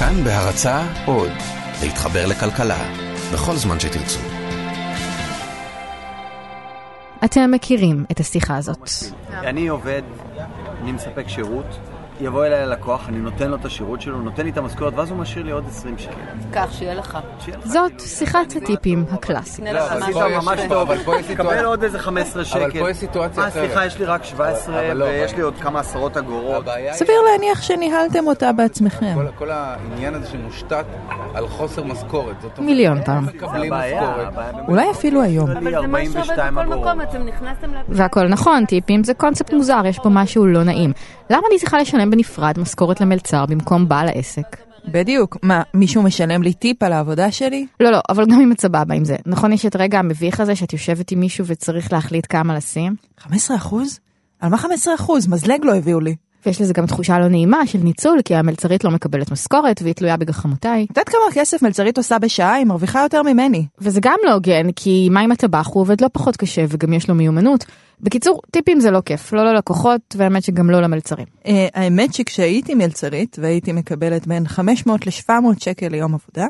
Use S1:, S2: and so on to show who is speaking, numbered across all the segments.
S1: כאן בהרצה עוד, להתחבר לכלכלה, בכל זמן שתרצו.
S2: אתם מכירים את השיחה הזאת.
S3: אני עובד, אני מספק שירות, יבוא אליי הלקוח, אני נותן לו את השירות שלו, נותן לי את המשכורת, ואז הוא משאיר לי עוד 20 שקל.
S4: קח, שיהיה לך.
S2: זאת שיחת הטיפים הקלאסית.
S4: לך
S3: עשית ממש. טוב,
S5: אבל פה יש סיטואציה-
S3: קבל עוד איזה 15 שקל.
S5: אבל פה יש סיטואציה
S3: אה,
S5: אחרת.
S3: סליחה, יש לי רק 17,
S5: אבל לא,
S3: ויש לי עוד כמה עשרות אגורות.
S6: סביר להניח שניהלתם אותה בעצמכם.
S5: כל, כל העניין הזה שמושתת על חוסר משכורת.
S2: מיליון פעם.
S6: אולי אפילו היום.
S4: אבל זה מה שעובד
S3: 42
S4: בכל. מקום, אתם נכנסתם.
S2: והכל נכון, טיפים זה קונספט מוזר, יש פה משהו לא נעים. למה אני צריכה לשלם בנפרד משכורת למלצר במקום בעל העסק?
S6: בדיוק. מה, מישהו משלם לי טיפ על העבודה שלי?
S2: לא, לא, אבל גם אם את סבבה עם זה. נכון, יש את רגע המביך הזה שאת יושבת עם מישהו וצריך להחליט כמה לשים?
S6: 15 אחוז? על מה 15 אחוז? מזלג לא הביאו לי.
S2: ויש לזה גם תחושה לא נעימה של ניצול, כי המלצרית לא מקבלת משכורת והיא תלויה בגחמותיי.
S6: את יודעת כמה כסף מלצרית עושה בשעה? היא מרוויחה יותר ממני.
S2: וזה גם לא הוגן, כי מה עם הטבח הוא עובד לא פחות קשה וגם יש לו מיומנות. בקיצור, טיפים זה לא כיף, לא ללקוחות, והאמת שגם לא למלצרים.
S6: אה, האמת שכשהייתי מלצרית והייתי מקבלת בין 500 ל-700 שקל ליום עבודה,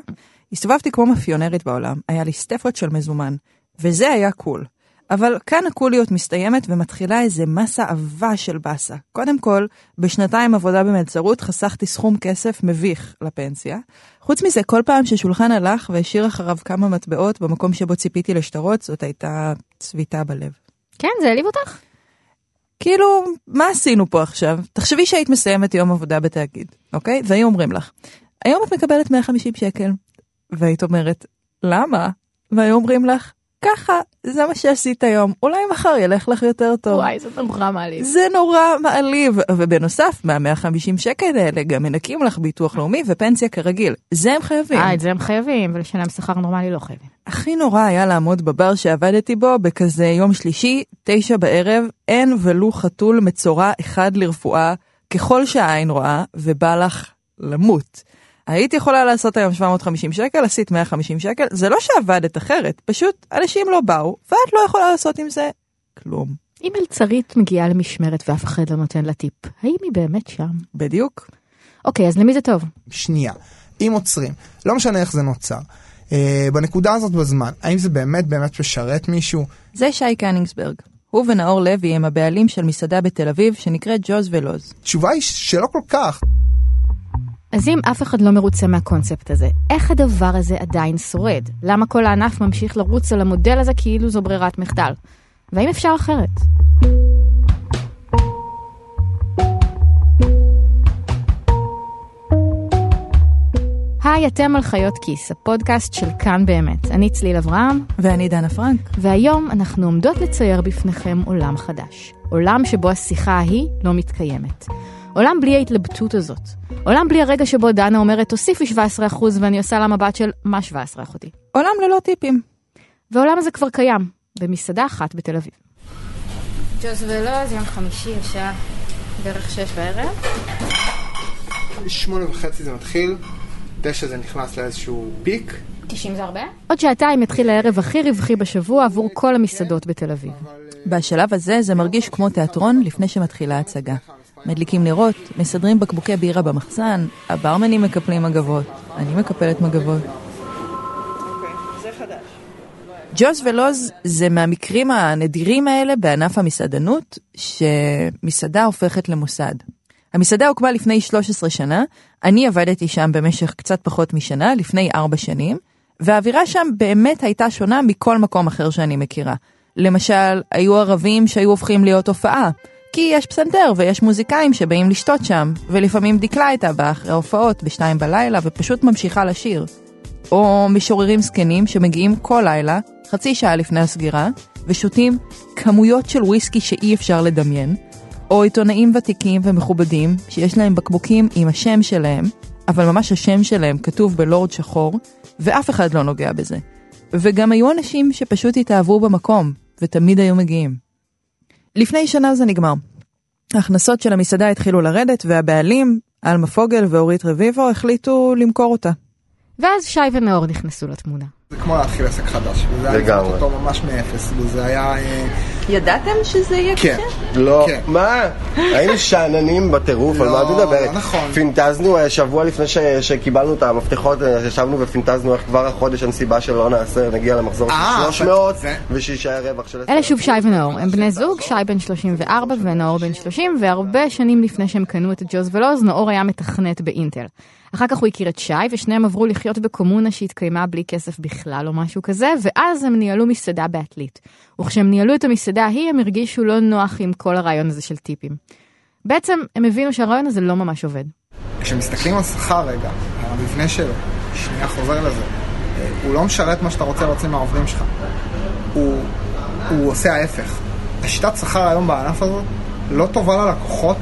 S6: הסתובבתי כמו מאפיונרית בעולם, היה לי סטפות של מזומן, וזה היה קול. אבל כאן הקוליות מסתיימת ומתחילה איזה מסה עבה של באסה. קודם כל, בשנתיים עבודה במלצרות חסכתי סכום כסף מביך לפנסיה. חוץ מזה, כל פעם ששולחן הלך והשאיר אחריו כמה מטבעות במקום שבו ציפיתי לשטרות, זאת הייתה צביטה בלב.
S2: כן, זה העליב אותך?
S6: כאילו, מה עשינו פה עכשיו? תחשבי שהיית מסיימת יום עבודה בתאגיד, אוקיי? והיו אומרים לך, היום את מקבלת 150 שקל. והיית אומרת, למה? והיו אומרים לך, ככה, זה מה שעשית היום, אולי מחר ילך לך יותר טוב.
S2: וואי, זה נורא מעליב.
S6: זה נורא מעליב, ובנוסף, מה-150 שקל האלה גם מנקים לך ביטוח לאומי ופנסיה כרגיל. זה הם חייבים.
S2: אה, את זה הם חייבים, ולשלם שכר נורמלי לא חייבים.
S6: הכי נורא היה לעמוד בבר שעבדתי בו בכזה יום שלישי, תשע בערב, אין ולו חתול מצורע אחד לרפואה, ככל שהעין רואה, ובא לך למות. היית יכולה לעשות היום 750 שקל, עשית 150 שקל, זה לא שעבדת אחרת, פשוט אנשים לא באו, ואת לא יכולה לעשות עם זה כלום.
S2: אם מלצרית מגיעה למשמרת ואף אחד לא נותן לה טיפ, האם היא באמת שם?
S6: בדיוק.
S2: אוקיי, אז למי זה טוב?
S7: שנייה, אם עוצרים, לא משנה איך זה נוצר. אה, בנקודה הזאת בזמן, האם זה באמת באמת משרת מישהו?
S6: זה שי קניגסברג. הוא ונאור לוי הם הבעלים של מסעדה בתל אביב שנקראת ג'וז ולוז.
S7: התשובה היא שלא כל כך.
S2: אז אם אף אחד לא מרוצה מהקונספט הזה, איך הדבר הזה עדיין שורד? למה כל הענף ממשיך לרוץ על המודל הזה כאילו זו ברירת מחדל? והאם אפשר אחרת? היי, אתם על חיות כיס, הפודקאסט של כאן באמת. אני צליל אברהם,
S6: ואני דנה פרנק.
S2: והיום אנחנו עומדות לצייר בפניכם עולם חדש. עולם שבו השיחה ההיא לא מתקיימת. עולם בלי ההתלבטות הזאת. עולם בלי הרגע שבו דנה אומרת תוסיפי 17% ואני עושה לה מבט של מה 17 אחותי.
S6: עולם ללא טיפים.
S2: והעולם הזה כבר קיים, במסעדה אחת בתל אביב.
S4: ג'וז ולוז, יום חמישי, השעה בערך שש בערב.
S7: שמונה וחצי זה מתחיל, תשע זה נכנס לאיזשהו פיק.
S4: 90 זה הרבה?
S2: עוד שעתיים יתחיל הערב הכי רווחי בשבוע עבור כל המסעדות בתל אביב.
S6: בשלב הזה זה מרגיש כמו תיאטרון לפני שמתחילה הצגה. מדליקים נרות, מסדרים בקבוקי בירה במחסן, הברמנים מקפלים מגבות, אני מקפלת מגבות. ג'וז ולוז זה מהמקרים הנדירים האלה בענף המסעדנות, שמסעדה הופכת למוסד. המסעדה הוקמה לפני 13 שנה, אני עבדתי שם במשך קצת פחות משנה, לפני 4 שנים, והאווירה שם באמת הייתה שונה מכל מקום אחר שאני מכירה. למשל, היו ערבים שהיו הופכים להיות הופעה, כי יש פסנתר ויש מוזיקאים שבאים לשתות שם, ולפעמים דקלה הייתה באה אחרי ההופעות בשתיים בלילה ופשוט ממשיכה לשיר. או משוררים זקנים שמגיעים כל לילה, חצי שעה לפני הסגירה, ושותים כמויות של וויסקי שאי אפשר לדמיין, או עיתונאים ותיקים ומכובדים שיש להם בקבוקים עם השם שלהם, אבל ממש השם שלהם כתוב בלורד שחור, ואף אחד לא נוגע בזה. וגם היו אנשים שפשוט התאהבו במקום, ותמיד היו מגיעים. לפני שנה זה נגמר. ההכנסות של המסעדה התחילו לרדת, והבעלים, עלמה פוגל ואורית רביבו, החליטו למכור אותה.
S2: ואז שי ונאור נכנסו לתמונה.
S7: זה כמו להתחיל עסק חדש. וזה היה אותו ממש מאפס, וזה היה...
S6: ידעתם שזה יהיה
S7: כן,
S8: לא,
S7: כן.
S8: מה? היינו שאננים בטירוף, על מה את
S7: לא,
S8: מדברת?
S7: לא נכון.
S8: פינטזנו אה, שבוע לפני ש- שקיבלנו את המפתחות, אה, ישבנו ופינטזנו איך כבר החודש אין סיבה שלא נעשה, נגיע למחזור של
S7: אה,
S8: 300
S7: זה-
S8: ושיישאר רווח של...
S2: אלה שוב שי ונאור, הם בני זוג, שי בן 34 ונאור בן 30, והרבה שנים לפני שהם קנו את ג'וז ולוז, נאור היה מתכנת באינטל. אחר כך הוא הכיר את שי, ושניהם עברו לחיות בקומונה שהתקיימה בלי כסף בכלל או משהו כזה, ואז הם ניהלו מסעדה בעתלית. וכשהם ניהלו את המסעדה ההיא, הם הרגישו לא נוח עם כל הרעיון הזה של טיפים. בעצם, הם הבינו שהרעיון הזה לא ממש עובד.
S7: כשמסתכלים על שכר רגע, על המבנה שלו, שנייה חוזר לזה, הוא לא משרת מה שאתה רוצה להוציא מהעובדים שלך. הוא, הוא עושה ההפך. השיטת שכר היום בענף הזאת לא טובה ללקוחות,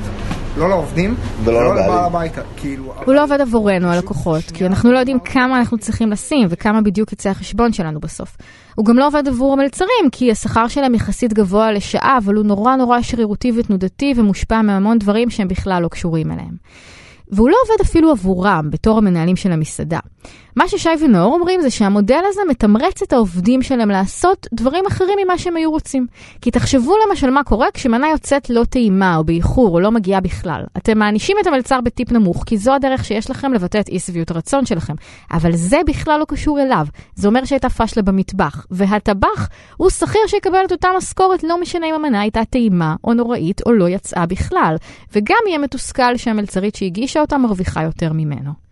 S7: לא לעובדים,
S8: ולא.
S7: לבעל הבית. כאילו,
S2: הוא לא עובד עבורנו, הלקוחות, כי אנחנו לא יודעים כמה אנחנו צריכים לשים וכמה בדיוק יצא החשבון שלנו בסוף. הוא גם לא עובד עבור המלצרים, כי השכר שלהם יחסית גבוה לשעה, אבל הוא נורא נורא שרירותי ותנודתי ומושפע מהמון דברים שהם בכלל לא קשורים אליהם. והוא לא עובד אפילו עבורם, בתור המנהלים של המסעדה. מה ששי ונאור אומרים זה שהמודל הזה מתמרץ את העובדים שלהם לעשות דברים אחרים ממה שהם היו רוצים. כי תחשבו למשל מה קורה כשמנה יוצאת לא טעימה או באיחור או לא מגיעה בכלל. אתם מענישים את המלצר בטיפ נמוך, כי זו הדרך שיש לכם לבטא את אי שביעות הרצון שלכם. אבל זה בכלל לא קשור אליו. זה אומר שהייתה פשלה במטבח. והטבח הוא שכיר שיקבל את אותה משכורת, לא משנה אם המנה הייתה טעימה או נוראית או לא יצאה בכלל. וגם יהיה מתוסכל שהמלצרית שהגישה אותה מרוויחה יותר ממנו.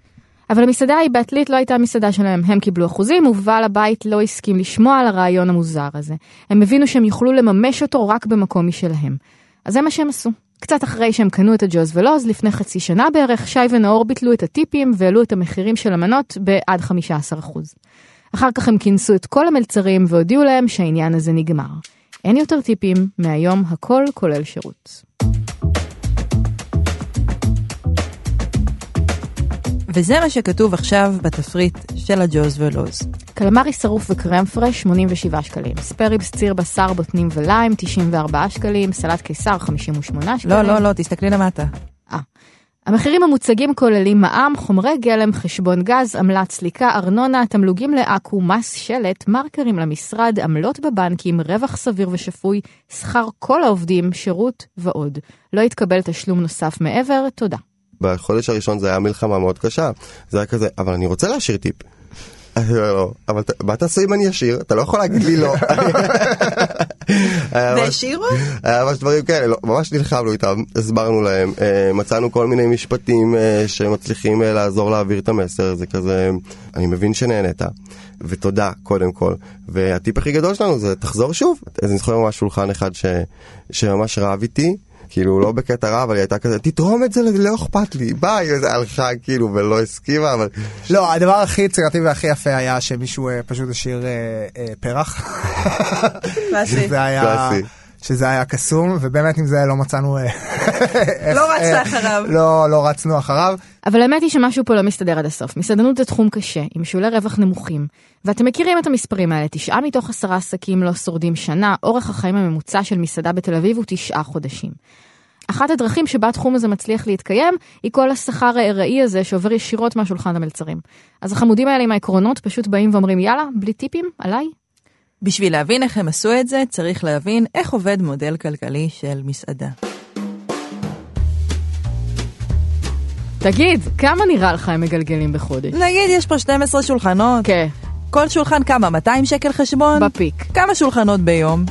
S2: אבל המסעדה ההיא בעתלית לא הייתה המסעדה שלהם, הם קיבלו אחוזים ובעל הבית לא הסכים לשמוע על הרעיון המוזר הזה. הם הבינו שהם יוכלו לממש אותו רק במקום משלהם. אז זה מה שהם עשו. קצת אחרי שהם קנו את הג'וז ולוז, לפני חצי שנה בערך, שי ונאור ביטלו את הטיפים והעלו את המחירים של המנות בעד 15%. אחר כך הם כינסו את כל המלצרים והודיעו להם שהעניין הזה נגמר. אין יותר טיפים, מהיום הכל כולל שירות.
S6: וזה מה שכתוב עכשיו בתפריט של הג'וז ולוז.
S2: קלמרי שרוף וקרם פרש 87 שקלים, ספריבס ציר בשר בוטנים וליים 94 שקלים, סלט קיסר 58 שקלים.
S6: לא, לא, לא, תסתכלי למטה.
S2: אה. המחירים המוצגים כוללים מע"מ, חומרי גלם, חשבון גז, עמלת סליקה, ארנונה, תמלוגים לעכו, מס שלט, מרקרים למשרד, עמלות בבנקים, רווח סביר ושפוי, שכר כל העובדים, שירות ועוד. לא יתקבל תשלום נוסף מעבר, תודה.
S8: בחודש הראשון זה היה מלחמה מאוד קשה. זה היה כזה, אבל אני רוצה להשאיר טיפ. אבל מה תעשה אם אני אשאיר? אתה לא יכול להגיד לי לא.
S6: והשאירו?
S8: היה ממש דברים כאלה, לא, ממש נלחמנו איתם, הסברנו להם, אה, מצאנו כל מיני משפטים אה, שמצליחים אה, לעזור להעביר את המסר, זה כזה, אני מבין שנהנית, ותודה קודם כל. והטיפ הכי גדול שלנו זה תחזור שוב. אז אני זוכר ממש שולחן אחד ש, שממש רב איתי. כאילו לא בקטע רע אבל היא הייתה כזה תתרום את זה לא אכפת לי ביי הלכה כאילו ולא הסכימה אבל
S7: לא, הדבר הכי יצירתי והכי יפה היה שמישהו אה, פשוט השאיר אה, אה, פרח.
S6: קלאסי.
S7: שזה היה... קסום, ובאמת עם זה לא מצאנו... אה,
S6: לא רצת
S7: אה,
S6: אחריו.
S7: לא, לא רצנו אחריו.
S2: אבל האמת היא שמשהו פה לא מסתדר עד הסוף. מסעדנות זה תחום קשה, עם שולי רווח נמוכים. ואתם מכירים את המספרים האלה, תשעה מתוך עשרה עסקים לא שורדים שנה, אורך החיים הממוצע של מסעדה בתל אביב הוא תשעה חודשים. אחת הדרכים שבה התחום הזה מצליח להתקיים, היא כל השכר הארעי הזה שעובר ישירות מהשולחן המלצרים. אז החמודים האלה עם העקרונות פשוט באים ואומרים יאללה, בלי טיפים, עליי.
S6: בשביל להבין איך הם עשו את זה, צריך להבין איך עובד מודל כלכלי של מסעדה.
S2: תגיד, כמה נראה לך הם מגלגלים בחודש?
S6: נגיד יש פה 12 שולחנות,
S2: כן,
S6: כל שולחן כמה? 200 שקל חשבון?
S2: בפיק.
S6: כמה שולחנות ביום?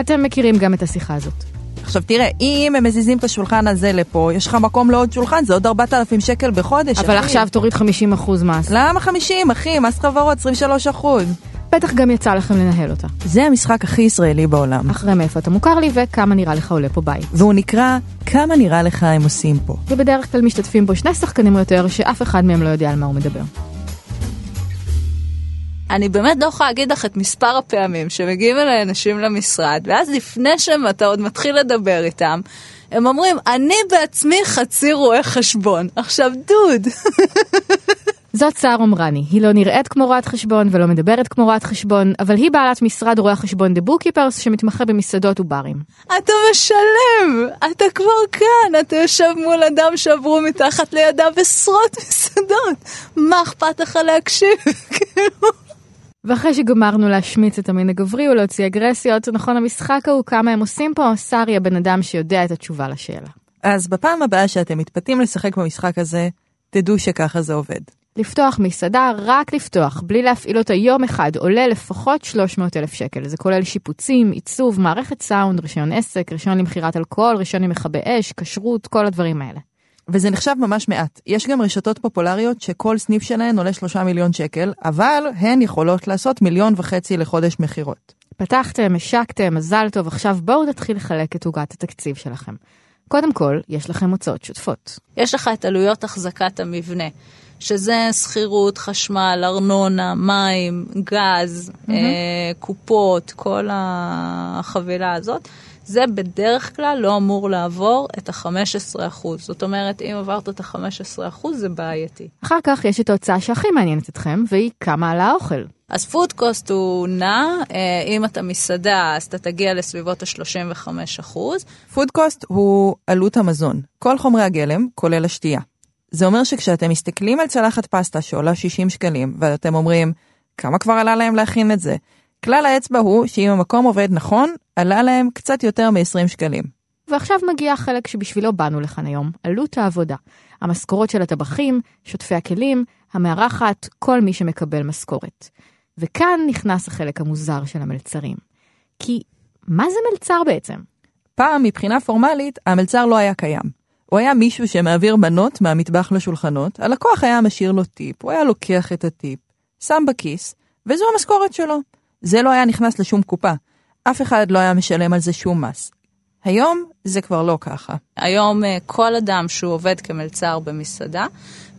S2: אתם מכירים גם את השיחה הזאת.
S6: עכשיו תראה, אם הם מזיזים את השולחן הזה לפה, יש לך מקום לעוד שולחן, זה עוד 4,000 שקל בחודש.
S2: אבל
S6: אחי.
S2: עכשיו תוריד 50% מס.
S6: למה 50, אחי? מס חברות 23 אחוז.
S2: בטח גם יצא לכם לנהל אותה.
S6: זה המשחק הכי ישראלי בעולם.
S2: אחרי מאיפה אתה מוכר לי וכמה נראה לך עולה פה בית.
S6: והוא נקרא, כמה נראה לך הם עושים פה.
S2: ובדרך כלל משתתפים בו שני שחקנים או יותר שאף אחד מהם לא יודע על מה הוא מדבר.
S9: אני באמת לא יכולה להגיד לך את מספר הפעמים שמגיעים אליי אנשים למשרד, ואז לפני שאתה עוד מתחיל לדבר איתם, הם אומרים, אני בעצמי חצי רואה חשבון. עכשיו, דוד.
S2: זאת סער עומרני, היא לא נראית כמו רואת חשבון ולא מדברת כמו רואת חשבון, אבל היא בעלת משרד רואי החשבון The Bookkeepers שמתמחה במסעדות וברים.
S9: אתה משלם, אתה כבר כאן, אתה יושב מול אדם שעברו מתחת לידיו עשרות מסעדות. מה אכפת לך להקשיב? כאילו...
S2: ואחרי שגמרנו להשמיץ את המין הגברי ולהוציא אגרסיות, נכון המשחק ההוא, כמה הם עושים פה, שרי הבן אדם שיודע את התשובה לשאלה.
S6: אז בפעם הבאה שאתם מתפתים לשחק במשחק הזה, תדעו שככה זה עובד.
S2: לפתוח מסעדה, רק לפתוח, בלי להפעיל אותה יום אחד, עולה לפחות 300 אלף שקל. זה כולל שיפוצים, עיצוב, מערכת סאונד, רישיון עסק, רישיון למכירת אלכוהול, רישיון למכבי אש, כשרות, כל הדברים האלה.
S6: וזה נחשב ממש מעט. יש גם רשתות פופולריות שכל סניף שלהן עולה 3 מיליון שקל, אבל הן יכולות לעשות מיליון וחצי לחודש מכירות.
S2: פתחתם, השקתם, מזל טוב, עכשיו בואו נתחיל לחלק את עוגת התקציב שלכם. קודם כל, יש לכם הוצאות שוטפות.
S9: יש לך את עלויות החזקת המבנה, שזה שכירות, חשמל, ארנונה, מים, גז, mm-hmm. אה, קופות, כל החבילה הזאת. זה בדרך כלל לא אמור לעבור את ה-15%. זאת אומרת, אם עברת את ה-15% זה בעייתי.
S2: אחר כך יש את ההוצאה שהכי מעניינת אתכם, והיא כמה על האוכל.
S9: אז food cost הוא נע, אה, אם אתה מסעדה אז אתה תגיע לסביבות ה-35
S6: food cost הוא עלות המזון, כל חומרי הגלם, כולל השתייה. זה אומר שכשאתם מסתכלים על צלחת פסטה שעולה 60 שקלים, ואתם אומרים, כמה כבר עלה להם להכין את זה? כלל האצבע הוא שאם המקום עובד נכון, עלה להם קצת יותר מ-20 שקלים.
S2: ועכשיו מגיע החלק שבשבילו באנו לכאן היום, עלות העבודה. המשכורות של הטבחים, שוטפי הכלים, המארחת, כל מי שמקבל משכורת. וכאן נכנס החלק המוזר של המלצרים. כי מה זה מלצר בעצם?
S6: פעם, מבחינה פורמלית, המלצר לא היה קיים. הוא היה מישהו שמעביר מנות מהמטבח לשולחנות, הלקוח היה משאיר לו טיפ, הוא היה לוקח את הטיפ, שם בכיס, וזו המשכורת שלו. זה לא היה נכנס לשום קופה. אף אחד לא היה משלם על זה שום מס. היום זה כבר לא ככה.
S9: היום אה, כל אדם שהוא עובד כמלצר במסעדה,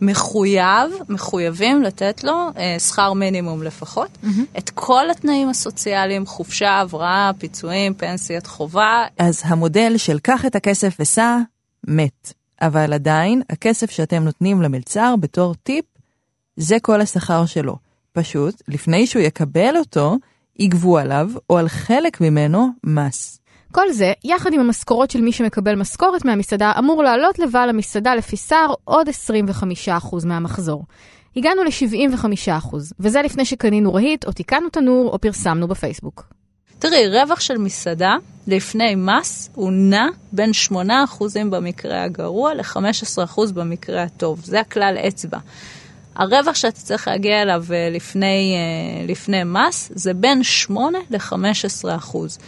S9: מחויב, מחויבים לתת לו אה, שכר מינימום לפחות, mm-hmm. את כל התנאים הסוציאליים, חופשה, הבראה, פיצויים, פנסיית חובה.
S6: אז המודל של קח את הכסף וסע, מת. אבל עדיין, הכסף שאתם נותנים למלצר בתור טיפ, זה כל השכר שלו. פשוט, לפני שהוא יקבל אותו, יגבו עליו, או על חלק ממנו, מס.
S2: כל זה, יחד עם המשכורות של מי שמקבל משכורת מהמסעדה, אמור לעלות לבעל המסעדה לפי שר עוד 25% מהמחזור. הגענו ל-75%, וזה לפני שקנינו רהיט, או תיקנו תנור, או פרסמנו בפייסבוק.
S9: תראי, רווח של מסעדה לפני מס הוא נע בין 8% במקרה הגרוע ל-15% במקרה הטוב. זה הכלל אצבע. הרווח שאתה צריך להגיע אליו אה, לפני, אה, לפני מס זה בין 8 ל-15 אחוז.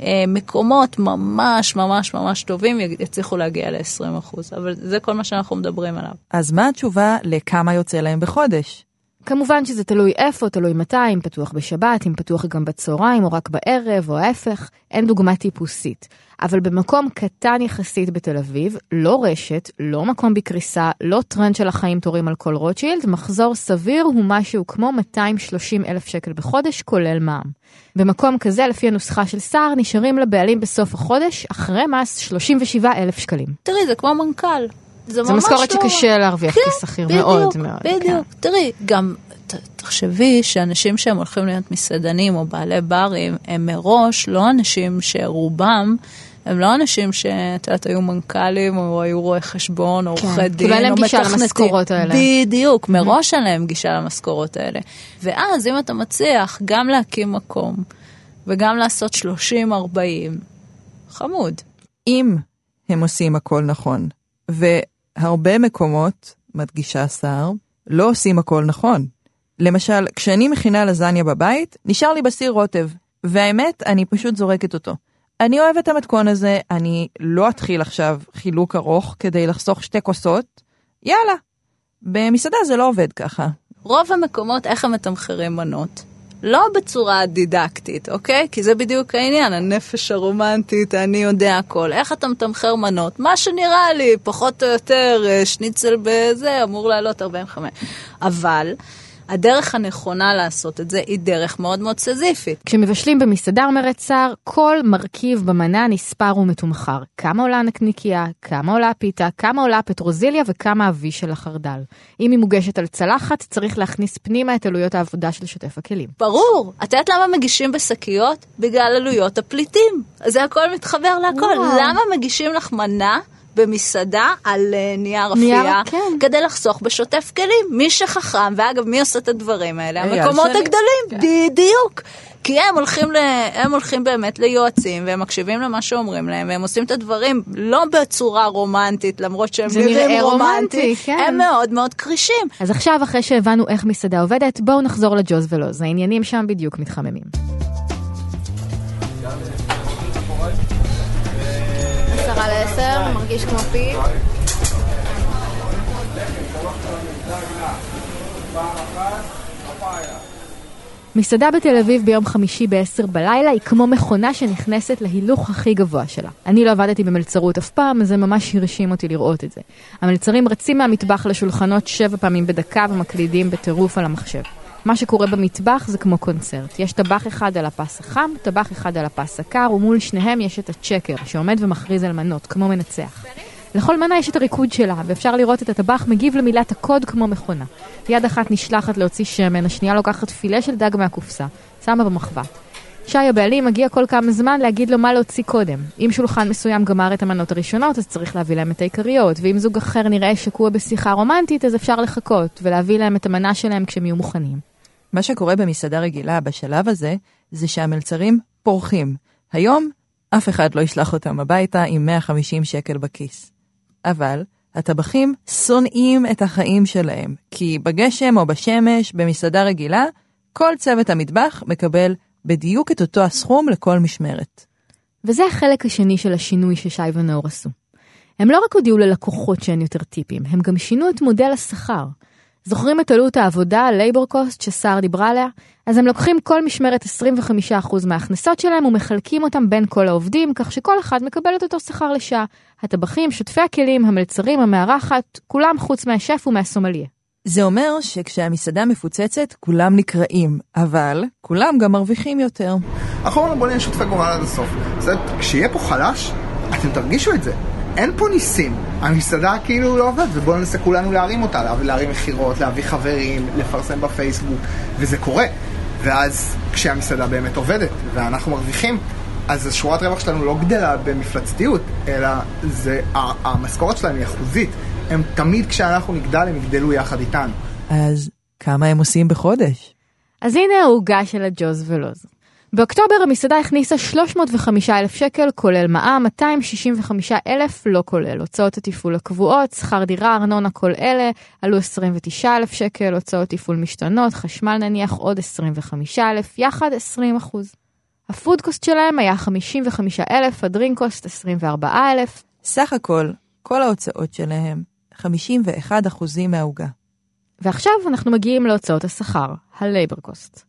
S9: אה, מקומות ממש ממש ממש טובים יצליחו להגיע ל-20 אחוז, אבל זה כל מה שאנחנו מדברים עליו.
S6: אז מה התשובה לכמה יוצא להם בחודש?
S2: כמובן שזה תלוי איפה, תלוי מתי, אם פתוח בשבת, אם פתוח גם בצהריים או רק בערב או ההפך, אין דוגמה טיפוסית. אבל במקום קטן יחסית בתל אביב, לא רשת, לא מקום בקריסה, לא טרנד של החיים תורים על כל רוטשילד, מחזור סביר הוא משהו כמו 230 אלף שקל בחודש, כולל מע"מ. במקום כזה, לפי הנוסחה של סער, נשארים לבעלים בסוף החודש, אחרי מס, 37 אלף שקלים.
S9: תראי, זה כמו מנכ"ל.
S2: זה, זה משכורת לא... שקשה להרוויח כן, כשכיר, מאוד מאוד.
S9: בדיוק, כן. תראי, גם תחשבי שאנשים שהם הולכים להיות מסעדנים או בעלי ברים, הם מראש לא אנשים שרובם הם לא אנשים שאת יודעת, היו מנכ"לים, או היו רואי חשבון, או
S2: כן.
S9: עורכי דין,
S2: או מתכנתים. להם גישה למשכורות האלה.
S9: בדיוק, מראש אין להם גישה למשכורות האלה. ואז אם אתה מצליח גם להקים מקום, וגם לעשות 30-40, חמוד.
S6: אם הם עושים הכל נכון, והרבה מקומות, מדגישה שר, לא עושים הכל נכון. למשל, כשאני מכינה לזניה בבית, נשאר לי בסיר רוטב, והאמת, אני פשוט זורקת אותו. אני אוהב את המתכון הזה, אני לא אתחיל עכשיו חילוק ארוך כדי לחסוך שתי כוסות, יאללה. במסעדה זה לא עובד ככה.
S9: רוב המקומות, איך הם מתמחרים מנות? לא בצורה דידקטית, אוקיי? כי זה בדיוק העניין, הנפש הרומנטית, אני יודע הכל. איך אתה מתמחר מנות? מה שנראה לי, פחות או יותר, אה, שניצל בזה, אמור לעלות 45. אבל... הדרך הנכונה לעשות את זה היא דרך מאוד מאוד סזיפית.
S2: כשמבשלים במסעדה, אומרת שר, כל מרכיב במנה נספר ומתומחר. כמה עולה הנקניקייה, כמה עולה הפיתה, כמה עולה הפטרוזיליה וכמה אבי של החרדל. אם היא מוגשת על צלחת, צריך להכניס פנימה את עלויות העבודה של שוטף הכלים.
S9: ברור. את יודעת למה מגישים בשקיות? בגלל עלויות הפליטים. זה הכל מתחבר להכל. וואו. למה מגישים לך מנה במסעדה על אה, נייר אפייה,
S2: כן.
S9: כדי לחסוך בשוטף כלים. מי שחכם, ואגב, מי עושה את הדברים האלה? המקומות
S6: שני.
S9: הגדולים, בדיוק. כי הם הולכים, ל... הם הולכים באמת ליועצים, והם מקשיבים למה שאומרים להם, והם עושים את הדברים לא בצורה רומנטית, למרות שהם נראים
S2: רומנטי,
S9: רומנטי,
S2: כן.
S9: הם מאוד מאוד קרישים.
S2: אז עכשיו, אחרי שהבנו איך מסעדה עובדת, בואו נחזור לג'וז ולוז. העניינים שם בדיוק מתחממים.
S4: לעשר, מרגיש כמו פיל.
S2: מסעדה בתל אביב ביום חמישי ב-10 בלילה היא כמו מכונה שנכנסת להילוך הכי גבוה שלה. אני לא עבדתי במלצרות אף פעם, זה ממש הרשים אותי לראות את זה. המלצרים רצים מהמטבח לשולחנות שבע פעמים בדקה ומקלידים בטירוף על המחשב. מה שקורה במטבח זה כמו קונצרט. יש טבח אחד על הפס החם, טבח אחד על הפס הקר, ומול שניהם יש את הצ'קר, שעומד ומכריז על מנות, כמו מנצח. לכל מנה יש את הריקוד שלה, ואפשר לראות את הטבח מגיב למילת הקוד כמו מכונה. יד אחת נשלחת להוציא שמן, השנייה לוקחת פילה של דג מהקופסה, שמה במחבת. שי הבעלים מגיע כל כמה זמן להגיד לו מה להוציא קודם. אם שולחן מסוים גמר את המנות הראשונות, אז צריך להביא להם את העיקריות, ואם זוג אחר נראה שקוע בשיחה רומנטית, אז אפשר לחכות, ולהביא להם את המנה שלהם כשהם יהיו מוכנים.
S6: מה שקורה במסעדה רגילה בשלב הזה, זה שהמלצרים פורחים. היום אף אחד לא ישלח אותם הביתה עם 150 שקל בכיס. אבל הטבחים שונאים את החיים שלהם, כי בגשם או בשמש, במסעדה רגילה, כל צוות המטבח מקבל בדיוק את אותו הסכום לכל משמרת.
S2: וזה החלק השני של השינוי ששי ונאור עשו. הם לא רק הודיעו ללקוחות שאין יותר טיפים, הם גם שינו את מודל השכר. זוכרים את עלות העבודה, לייבור קוסט, שסער דיברה עליה? אז הם לוקחים כל משמרת 25% מההכנסות שלהם ומחלקים אותם בין כל העובדים, כך שכל אחד מקבל את אותו שכר לשעה. הטבחים, שוטפי הכלים, המלצרים, המארחת, כולם חוץ מהשף ומהסומליה.
S6: זה אומר שכשהמסעדה מפוצצת, כולם נקראים, אבל כולם גם מרוויחים יותר.
S7: אנחנו אומרים בוא נהיה שותפי גורל עד הסוף. זאת, כשיהיה פה חלש, אתם תרגישו את זה. אין פה ניסים. המסעדה כאילו לא עובדת, ובואו ננסה כולנו להרים אותה, להרים מכירות, להביא חברים, לפרסם בפייסבוק, וזה קורה. ואז כשהמסעדה באמת עובדת, ואנחנו מרוויחים, אז השורת רווח שלנו לא גדלה במפלצתיות, אלא זה, המשכורת שלהם היא אחוזית. הם תמיד כשאנחנו נגדל, הם יגדלו יחד איתנו.
S6: אז כמה הם עושים בחודש?
S2: אז הנה העוגה של הג'וז ולוז. באוקטובר המסעדה הכניסה 305 אלף שקל, כולל מע"מ, 265 אלף לא כולל. הוצאות התפעול הקבועות, שכר דירה, ארנונה, כל אלה, עלו 29 אלף שקל, הוצאות תפעול משתנות, חשמל נניח עוד 25 אלף, יחד 20 אחוז. הפודקוסט שלהם היה 55 אלף, הדרינקוסט 24 אלף.
S6: סך הכל, כל ההוצאות שלהם, 51 אחוזים מהעוגה.
S2: ועכשיו אנחנו מגיעים להוצאות השכר, ה-labor cost.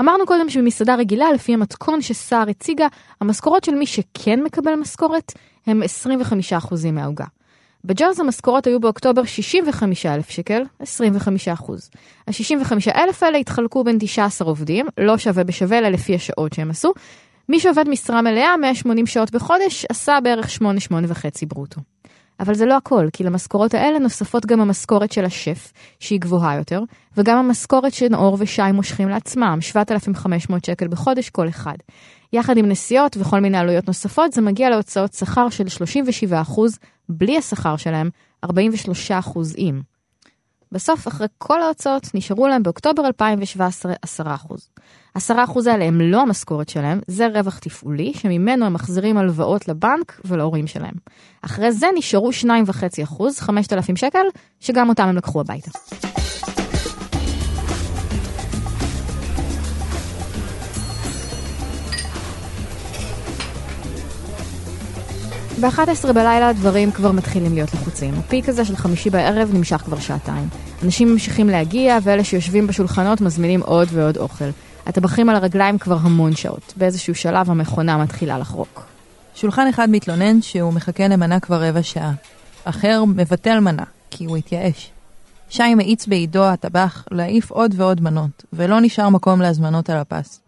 S2: אמרנו קודם שבמסעדה רגילה, לפי המתכון שסער הציגה, המשכורות של מי שכן מקבל משכורת הם 25% מהעוגה. בג'וז המשכורות היו באוקטובר 65,000 שקל, 25%. ה-65,000 האלה התחלקו בין 19 עובדים, לא שווה בשווה אלא לפי השעות שהם עשו. מי שעובד משרה מלאה, 180 שעות בחודש, עשה בערך 8-8 וחצי ברוטו. אבל זה לא הכל, כי למשכורות האלה נוספות גם המשכורת של השף, שהיא גבוהה יותר, וגם המשכורת שנאור ושי מושכים לעצמם, 7,500 שקל בחודש כל אחד. יחד עם נסיעות וכל מיני עלויות נוספות, זה מגיע להוצאות שכר של 37%, בלי השכר שלהם, 43% עם. בסוף, אחרי כל ההוצאות, נשארו להם באוקטובר 2017 10%. 10% האלה הם לא המשכורת שלהם, זה רווח תפעולי, שממנו הם מחזירים הלוואות לבנק ולהורים שלהם. אחרי זה נשארו 2.5%, 5,000 שקל, שגם אותם הם לקחו הביתה. ב-11 בלילה הדברים כבר מתחילים להיות לחוצים. הפיק הזה של חמישי בערב נמשך כבר שעתיים. אנשים ממשיכים להגיע, ואלה שיושבים בשולחנות מזמינים עוד ועוד אוכל. הטבחים על הרגליים כבר המון שעות. באיזשהו שלב המכונה מתחילה לחרוק.
S6: שולחן אחד מתלונן שהוא מחכה למנה כבר רבע שעה. אחר מבטל מנה, כי הוא התייאש. שי מאיץ בעידו הטבח להעיף עוד ועוד מנות, ולא נשאר מקום להזמנות על הפס.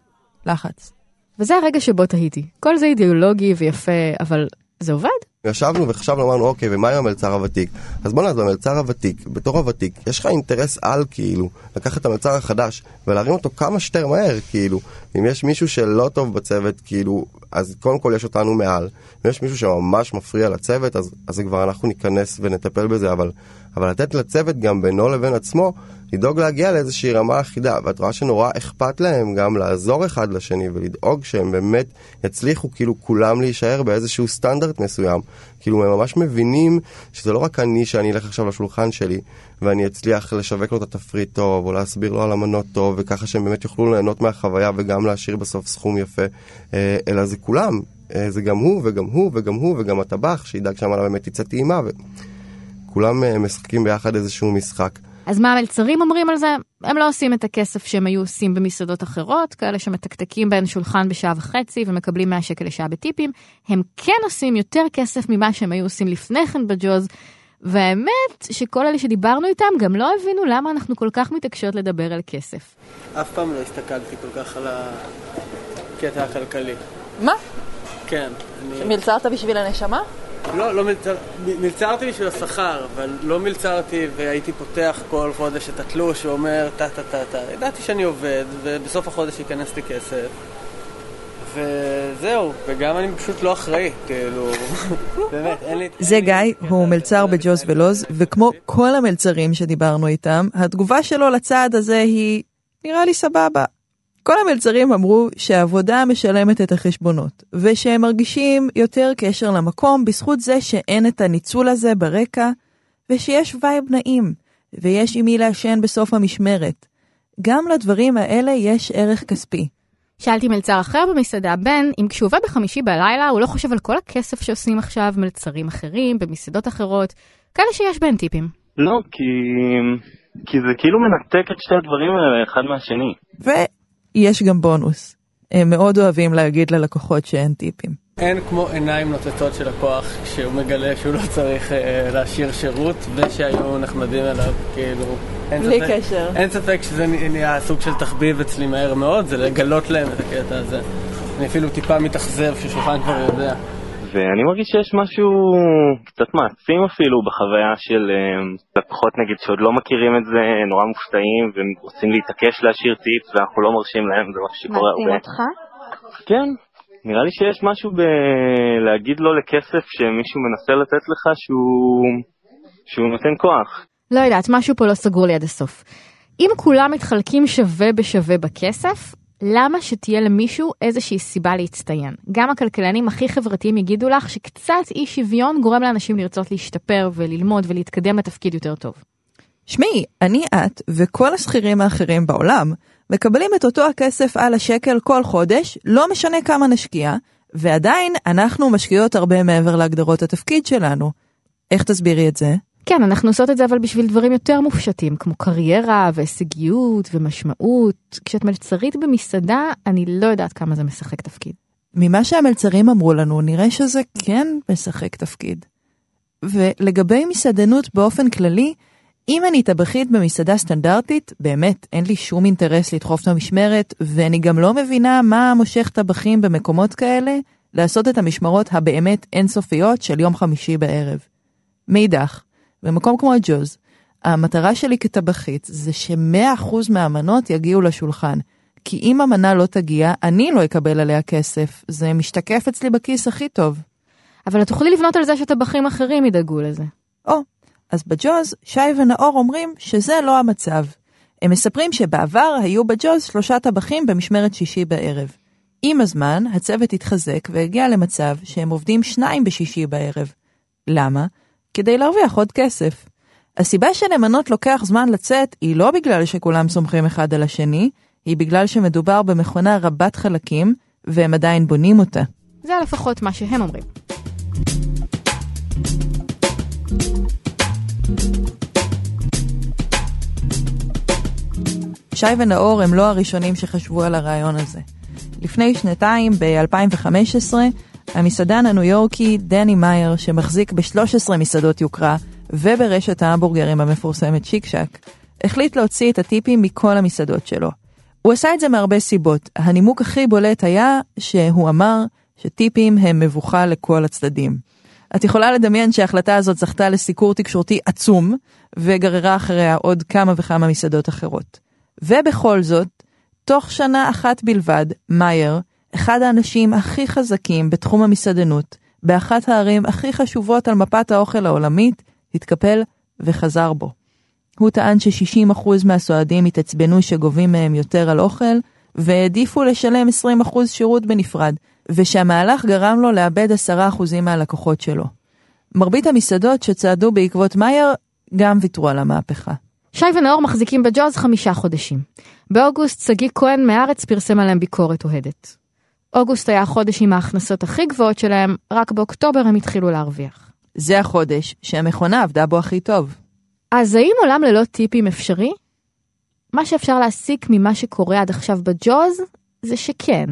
S6: לחץ.
S2: וזה הרגע שבו תהיתי. כל זה אידיאולוגי ויפה, אבל זה עובד?
S8: ישבנו וחשבנו, אמרנו, אוקיי, ומה עם המלצר הוותיק? אז בוא נעזור, המלצר הוותיק, בתור הוותיק, יש לך אינטרס על, כאילו, לקחת את המלצר החדש ולהרים אותו כמה שיותר מהר, כאילו. אם יש מישהו שלא טוב בצוות, כאילו, אז קודם כל יש אותנו מעל. אם יש מישהו שממש מפריע לצוות, אז, אז כבר אנחנו ניכנס ונטפל בזה, אבל, אבל לתת לצוות גם בינו לבין עצמו, לדאוג להגיע לאיזושהי רמה אחידה, ואת רואה שנורא אכפת להם גם לעזור אחד לשני ולדאוג שהם באמת יצליחו כאילו כולם להישאר באיזשהו סטנדרט מסוים. כאילו הם ממש מבינים שזה לא רק אני שאני אלך עכשיו לשולחן שלי ואני אצליח לשווק לו את התפריט טוב או להסביר לו על המנות טוב וככה שהם באמת יוכלו ליהנות מהחוויה וגם להשאיר בסוף סכום יפה, אה, אלא זה כולם, אה, זה גם הוא וגם הוא וגם הוא וגם הטבח שידאג שהמנה באמת תצא טעימה וכולם אה, משחקים ביחד איזשהו משחק.
S2: אז מה המלצרים אומרים על זה? הם לא עושים את הכסף שהם היו עושים במסעדות אחרות, כאלה שמתקתקים בין שולחן בשעה וחצי ומקבלים 100 שקל לשעה בטיפים. הם כן עושים יותר כסף ממה שהם היו עושים לפני כן בג'וז. והאמת שכל אלה שדיברנו איתם גם לא הבינו למה אנחנו כל כך מתעקשות לדבר על כסף.
S10: אף פעם לא הסתכלתי כל כך על הקטע הכלכלי.
S6: מה?
S10: כן.
S6: אני... מלצרת בשביל הנשמה?
S10: לא, לא מלצר... מלצרתי בשביל השכר, אבל לא מלצרתי והייתי פותח כל חודש את התלוש ואומר טה טה טה טה. ידעתי שאני עובד, ובסוף החודש ייכנס לי כסף. וזהו, וגם אני פשוט לא אחראי, כאילו, באמת, אין לי...
S6: זה גיא, הוא מלצר בג'וז ולוז, וכמו כל המלצרים שדיברנו איתם, התגובה שלו לצעד הזה היא, נראה לי סבבה. כל המלצרים אמרו שהעבודה משלמת את החשבונות, ושהם מרגישים יותר קשר למקום בזכות זה שאין את הניצול הזה ברקע, ושיש vibe נעים, ויש עם מי לעשן בסוף המשמרת. גם לדברים האלה יש ערך כספי.
S2: שאלתי מלצר אחר במסעדה, בן, אם כשהוא עובד בחמישי בלילה, הוא לא חושב על כל הכסף שעושים עכשיו מלצרים אחרים, במסעדות אחרות, כאלה שיש בהן טיפים.
S11: לא, כי... כי זה כאילו מנתק את שתי הדברים האלה אחד מהשני.
S6: ויש גם בונוס. הם מאוד אוהבים להגיד ללקוחות שאין טיפים.
S10: אין כמו עיניים נוצצות של לקוח כשהוא מגלה שהוא לא צריך אה, להשאיר שירות ושהיו נחמדים אליו, כאילו...
S6: בלי קשר.
S10: אין ספק שזה נהיה סוג של תחביב אצלי מהר מאוד, זה לגלות להם את הקטע הזה. אני אפילו טיפה מתאכזב ששולחן כבר יודע.
S11: ואני מרגיש שיש משהו קצת מעצים אפילו בחוויה של אה, לקוחות נגיד שעוד לא מכירים את זה, נורא מופתעים ורוצים להתעקש להשאיר טיפ ואנחנו לא מרשים להם, זה משהו שקורה הרבה.
S2: מעצים אותך?
S11: כן, נראה לי שיש משהו בלהגיד לו לכסף שמישהו מנסה לתת לך שהוא, שהוא נותן כוח.
S2: לא יודעת, משהו פה לא סגור לי עד הסוף. אם כולם מתחלקים שווה בשווה בכסף, למה שתהיה למישהו איזושהי סיבה להצטיין? גם הכלכלנים הכי חברתיים יגידו לך שקצת אי שוויון גורם לאנשים לרצות להשתפר וללמוד ולהתקדם לתפקיד יותר טוב.
S6: שמעי, אני את וכל השכירים האחרים בעולם מקבלים את אותו הכסף על השקל כל חודש, לא משנה כמה נשקיע, ועדיין אנחנו משקיעות הרבה מעבר להגדרות התפקיד שלנו. איך תסבירי את זה?
S2: כן, אנחנו עושות את זה אבל בשביל דברים יותר מופשטים, כמו קריירה והישגיות ומשמעות. כשאת מלצרית במסעדה, אני לא יודעת כמה זה משחק תפקיד.
S6: ממה שהמלצרים אמרו לנו, נראה שזה כן משחק תפקיד. ולגבי מסעדנות באופן כללי, אם אני טבחית במסעדה סטנדרטית, באמת אין לי שום אינטרס לדחוף את המשמרת, ואני גם לא מבינה מה מושך טבחים במקומות כאלה לעשות את המשמרות הבאמת אינסופיות של יום חמישי בערב. מאידך, במקום כמו הג'וז, המטרה שלי כטבחית זה ש-100% מהמנות יגיעו לשולחן. כי אם המנה לא תגיע, אני לא אקבל עליה כסף. זה משתקף אצלי בכיס הכי טוב.
S2: אבל את תוכלי לבנות על זה שטבחים אחרים ידאגו לזה.
S6: או, אז בג'וז, שי ונאור אומרים שזה לא המצב. הם מספרים שבעבר היו בג'וז שלושה טבחים במשמרת שישי בערב. עם הזמן, הצוות התחזק והגיע למצב שהם עובדים שניים בשישי בערב. למה? כדי להרוויח עוד כסף. הסיבה שלמנות לוקח זמן לצאת היא לא בגלל שכולם סומכים אחד על השני, היא בגלל שמדובר במכונה רבת חלקים, והם עדיין בונים אותה.
S2: זה לפחות מה שהם אומרים.
S6: שי ונאור הם לא הראשונים שחשבו על הרעיון הזה. לפני שנתיים, ב-2015, המסעדן הניו יורקי דני מאייר, שמחזיק ב-13 מסעדות יוקרה וברשת ההמבורגרים המפורסמת שיק שק, החליט להוציא את הטיפים מכל המסעדות שלו. הוא עשה את זה מהרבה סיבות. הנימוק הכי בולט היה שהוא אמר שטיפים הם מבוכה לכל הצדדים. את יכולה לדמיין שההחלטה הזאת זכתה לסיקור תקשורתי עצום, וגררה אחריה עוד כמה וכמה מסעדות אחרות. ובכל זאת, תוך שנה אחת בלבד, מאייר, אחד האנשים הכי חזקים בתחום המסעדנות, באחת הערים הכי חשובות על מפת האוכל העולמית, התקפל וחזר בו. הוא טען ש-60% מהסועדים התעצבנו שגובים מהם יותר על אוכל, והעדיפו לשלם 20% שירות בנפרד, ושהמהלך גרם לו לאבד 10% מהלקוחות שלו. מרבית המסעדות שצעדו בעקבות מאייר גם ויתרו על המהפכה.
S2: שי ונאור מחזיקים בג'וז חמישה חודשים. באוגוסט שגיא כהן מהארץ פרסם עליהם ביקורת אוהדת. אוגוסט היה החודש עם ההכנסות הכי גבוהות שלהם, רק באוקטובר הם התחילו להרוויח.
S6: זה החודש שהמכונה עבדה בו הכי טוב.
S2: אז האם עולם ללא טיפים אפשרי? מה שאפשר להסיק ממה שקורה עד עכשיו בג'וז, זה שכן,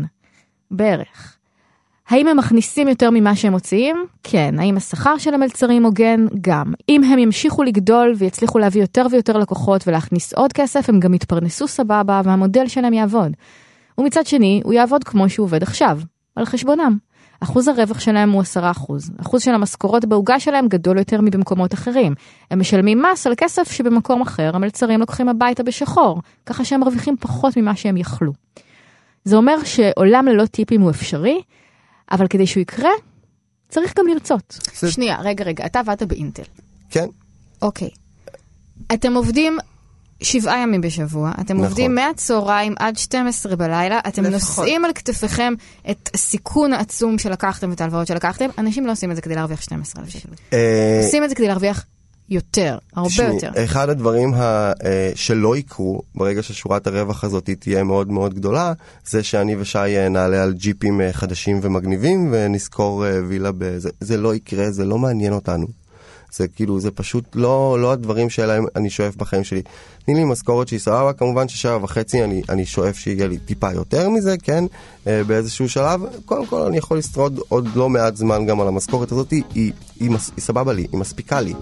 S2: בערך. האם הם מכניסים יותר ממה שהם מוציאים? כן. האם השכר של המלצרים הוגן? גם. אם הם ימשיכו לגדול ויצליחו להביא יותר ויותר לקוחות ולהכניס עוד כסף, הם גם יתפרנסו סבבה והמודל שלהם יעבוד. ומצד שני, הוא יעבוד כמו שהוא עובד עכשיו, על חשבונם. אחוז הרווח שלהם הוא 10%. אחוז של המשכורות בעוגה שלהם גדול יותר מבמקומות אחרים. הם משלמים מס על כסף שבמקום אחר המלצרים לוקחים הביתה בשחור, ככה שהם מרוויחים פחות ממה שהם יכלו. זה אומר שעולם ללא טיפים הוא אפשרי, אבל כדי שהוא יקרה, צריך גם לרצות.
S8: זה-
S2: שנייה, רגע, רגע, אתה עבדת באינטל.
S8: כן,
S2: אוקיי. אתם עובדים שבעה ימים בשבוע, אתם
S8: נכון.
S2: עובדים מהצהריים עד 12 בלילה, אתם
S6: לפחות.
S2: נושאים על כתפיכם את הסיכון העצום שלקחתם ואת ההלוואות שלקחתם, אנשים לא עושים את זה כדי להרוויח 12,000 שקל.
S8: אה,
S2: עושים את זה כדי להרוויח יותר, הרבה
S8: תשמעי,
S2: יותר.
S8: אחד הדברים ה, אה, שלא יקרו ברגע ששורת הרווח הזאת תהיה מאוד מאוד גדולה, זה שאני ושי אה, נעלה על ג'יפים חדשים ומגניבים ונשכור וילה בזה. זה לא יקרה, זה לא מעניין אותנו. זה כאילו, זה פשוט לא, לא הדברים שאליהם אני שואף בחיים שלי. תני לי משכורת שהיא סבבה, כמובן ששעה וחצי אני, אני שואף שיהיה לי טיפה יותר מזה, כן, אה, באיזשהו שלב. קודם כל אני יכול לשרוד עוד לא מעט זמן גם על המשכורת הזאת, היא, היא, היא, מס- היא סבבה לי, היא מספיקה לי.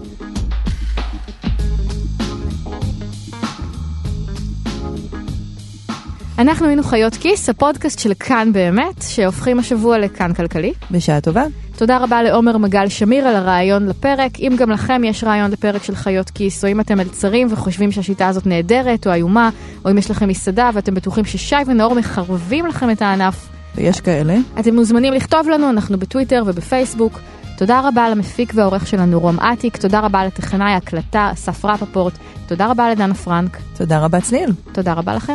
S2: אנחנו היינו חיות כיס, הפודקאסט של כאן באמת, שהופכים השבוע לכאן כלכלי.
S6: בשעה טובה.
S2: תודה רבה לעומר מגל שמיר על הרעיון לפרק. אם גם לכם יש רעיון לפרק של חיות כיס, או אם אתם מלצרים וחושבים שהשיטה הזאת נהדרת או איומה, או אם יש לכם מסעדה ואתם בטוחים ששי ונאור מחרבים לכם את הענף,
S6: ויש כאלה.
S2: אתם מוזמנים לכתוב לנו, אנחנו בטוויטר ובפייסבוק. תודה רבה למפיק והעורך שלנו רום אטיק, תודה רבה לטכנאי ההקלטה אסף רפפורט, תודה רבה לדנה פרנק,
S6: תודה רבה צליל.
S2: תודה רבה לכם.